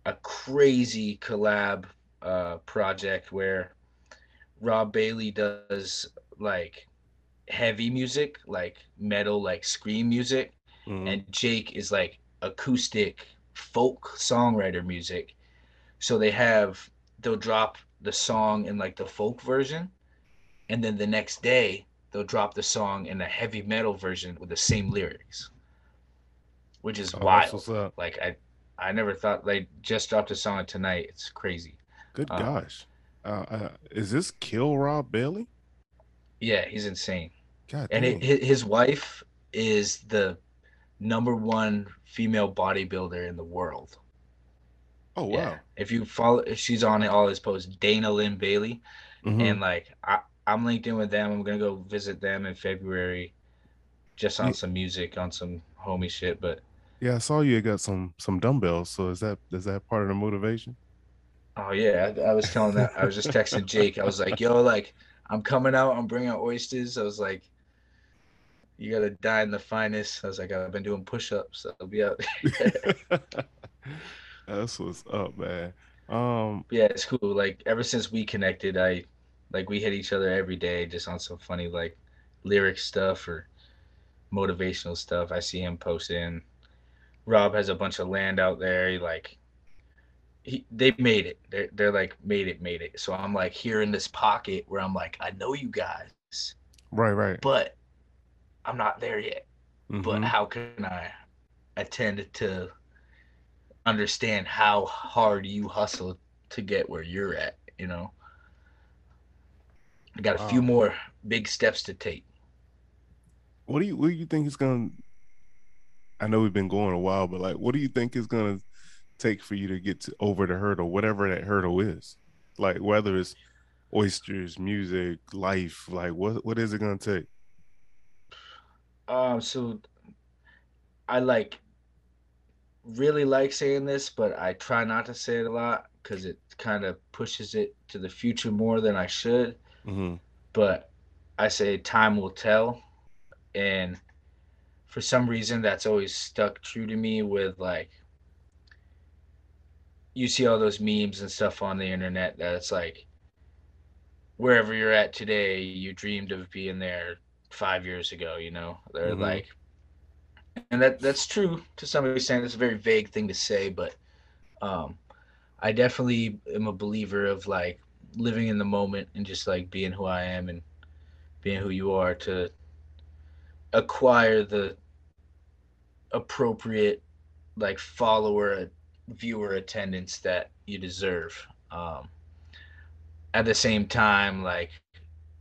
a crazy collab uh, project where Rob Bailey does like heavy music, like metal, like scream music, Mhm. and Jake is like acoustic folk songwriter music. So they have they'll drop the song in like the folk version, and then the next day they'll drop the song in a heavy metal version with the same lyrics, which is Oh, wild. Like I, I never thought they just dropped a song tonight. It's crazy. Good Um, gosh. Uh, uh, is this Kill Rob Bailey? Yeah, he's insane. God and it, his wife is the number one female bodybuilder in the world. oh wow. Yeah. If you follow, she's on all his posts, Dana Linn Bailey, Mhm. and like I, I'm linked in with them. I'm gonna go visit them in February, just on Yeah. some music, on some homie shit. But Yeah, I saw you got some some dumbbells. So is that is that part of the motivation? oh yeah, I, I was telling that I was just texting Jake. I was like, yo, like I'm coming out. I'm bringing out oysters. I was like. You gotta dine the finest. I was like, I've been doing push-ups. So I'll be out. That's what's up, man. Um, yeah, it's cool. Like ever since we connected, I like we hit each other every day just on some funny like lyric stuff or motivational stuff. I see him posting. Rob has a bunch of land out there. He like he they made it. They're they're like made it, made it. So I'm like here in this pocket where I'm like, I know you guys, right, right. but I'm not there yet. But Mhm. how can I attend to understand how hard you hustle to get where you're at, you know? I got a few more big steps to take. What do you what do you think is gonna I know we've been going a while, but like what do you think is gonna take for you to get to over the hurdle, whatever that hurdle is? Like whether it's oysters, music, life, like what what is it gonna take? Um, so I like really like saying this, but I try not to say it a lot because it kind of pushes it to the future more than I should. hmm but I say time will tell. And for some reason, that's always stuck true to me with like, you see all those memes and stuff on the internet that it's like, wherever you're at today, you dreamed of being there five years ago. You know, they're mm-hmm. like, and that that's true to some extent. It's a very vague thing to say, but um, I definitely am a believer of like living in the moment and just like being who I am and being who you are to acquire the appropriate like follower viewer attendance that you deserve um at the same time like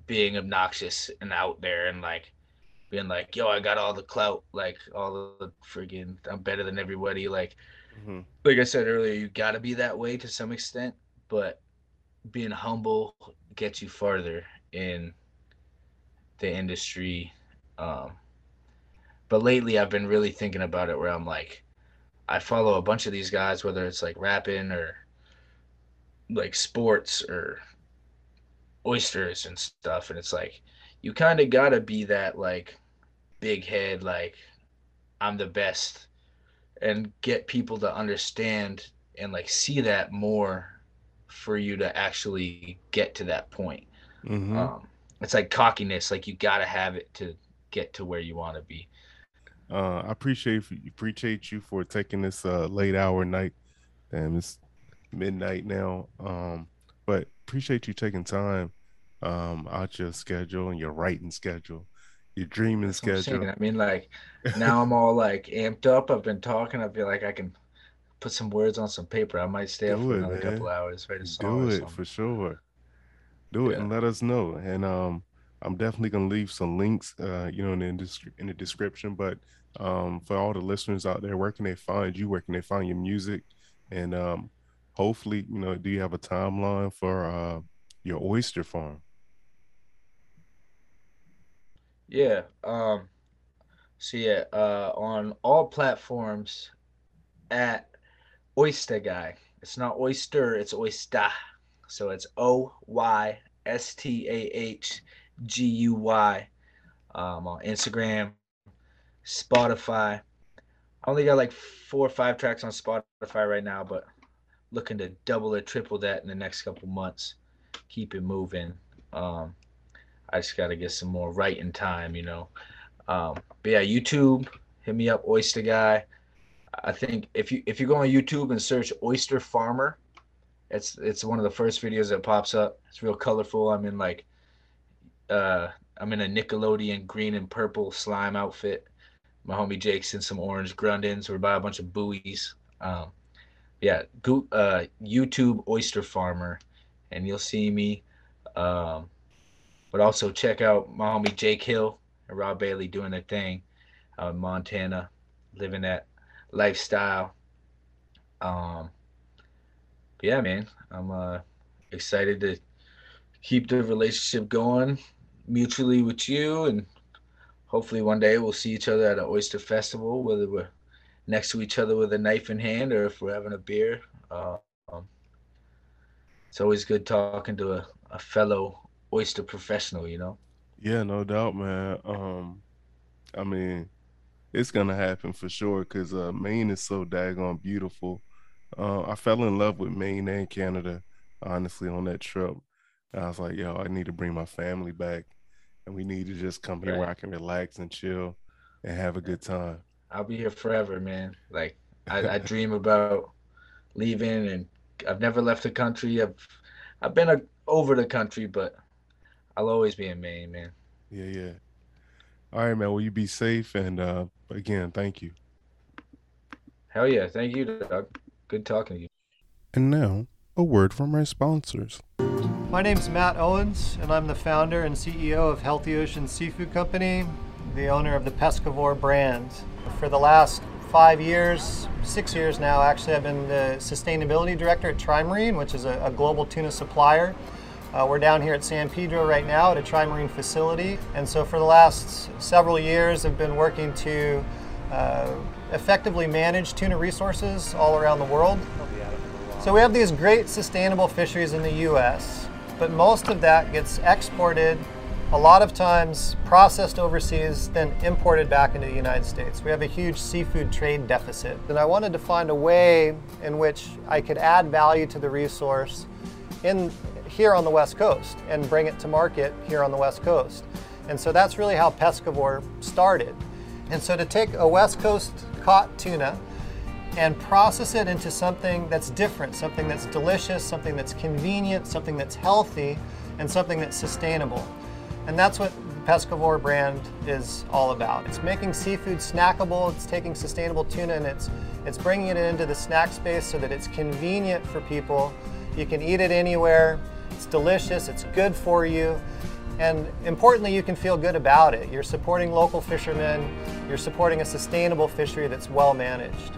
being obnoxious and out there and like being like yo i got all the clout like all the friggin i'm better than everybody like mm-hmm. like i said earlier you got to be that way to some extent but being humble gets you farther in the industry um but lately I've been really thinking about it where I'm like, I follow a bunch of these guys, whether it's like rapping or like sports or oysters and stuff. And it's like, you kind of got to be that like big head, like, I'm the best, and get people to understand and like see that more for you to actually get to that point. Mm-hmm. Um, it's like cockiness, like, you got to have it to get to where you want to be. Uh, I appreciate appreciate you for taking this uh, late hour night. Damn, it's midnight now. Um, but appreciate you taking time um, out your schedule and your writing schedule, your dreaming schedule. I mean, like now I'm all like amped up. I've been talking. I feel like I can put some words on some paper. I might stay up for it, another man. couple hours. Write a song. Do it for sure. Do yeah. it and let us know. And um, I'm definitely gonna leave some links, uh, you know, in the in the description. But um, for all the listeners out there, where can they find you? Where can they find your music? And um, hopefully, you know, do you have a timeline for uh, your oyster farm? Yeah. Um, so yeah, uh, on all platforms at Oyster Guy. It's not oyster, it's oyster. So it's O Y S T A H G U Y um, on Instagram, Spotify. I only got like four or five tracks on Spotify right now, but looking to double or triple that in the next couple months. Keep it moving. Um, I just got to get some more writing time, you know. Um, but yeah, YouTube, hit me up, Oyster Guy. I think if you if you go on YouTube and search Oyster Farmer, it's it's one of the first videos that pops up. It's real colorful. I'm in like uh, I'm in a Nickelodeon green and purple slime outfit. My homie Jake's in some orange Grundens. We're by a bunch of buoys. Um, yeah, go, uh, YouTube Oyster Farmer, and you'll see me. Um, but also check out my homie Jake Hill and Rob Bailey doing their thing in Montana, living that lifestyle. Um, yeah, man, I'm uh, excited to keep the relationship going mutually with you and hopefully one day we'll see each other at an oyster festival whether we're next to each other with a knife in hand or if we're having a beer uh, um, it's always good talking to a, a fellow oyster professional you know yeah no doubt man um i mean it's gonna happen for sure because uh, maine is so daggone beautiful uh, i fell in love with maine and canada honestly on that trip I was like, yo, I need to bring my family back and we need to just come here right. where I can relax and chill and have a good time. I'll be here forever, man. Like I, I dream about leaving, and I've never left the country. I've I've been a, over the country, but I'll always be in Maine, man. Yeah, yeah. All right, man. Will you be safe? And uh, again, thank you. Hell yeah, thank you, Doug. Good talking to you. And now, a word from our sponsors. My name is Matt Owens, and I'm the founder and CEO of Healthy Ocean Seafood Company, the owner of the Pescavore brand. For the last five years, six years now, actually, I've been the sustainability director at Tri Marine, which is a, a global tuna supplier. Uh, we're down here at San Pedro right now at a Tri Marine facility, and so for the last several years, I've been working to uh, effectively manage tuna resources all around the world. So we have these great sustainable fisheries in the U.S but most of that gets exported, a lot of times processed overseas, then imported back into the United States. We have a huge seafood trade deficit. And I wanted to find a way in which I could add value to the resource in here on the West Coast and bring it to market here on the West Coast. And so that's really how Pescavore started. And so to take a West Coast caught tuna and process it into something that's different, something that's delicious, something that's convenient, something that's healthy, and something that's sustainable. And that's what the Pescavore brand is all about. It's making seafood snackable, it's taking sustainable tuna and it's, it's bringing it into the snack space so that it's convenient for people. You can eat it anywhere, it's delicious, it's good for you, and importantly, you can feel good about it. You're supporting local fishermen, you're supporting a sustainable fishery that's well managed.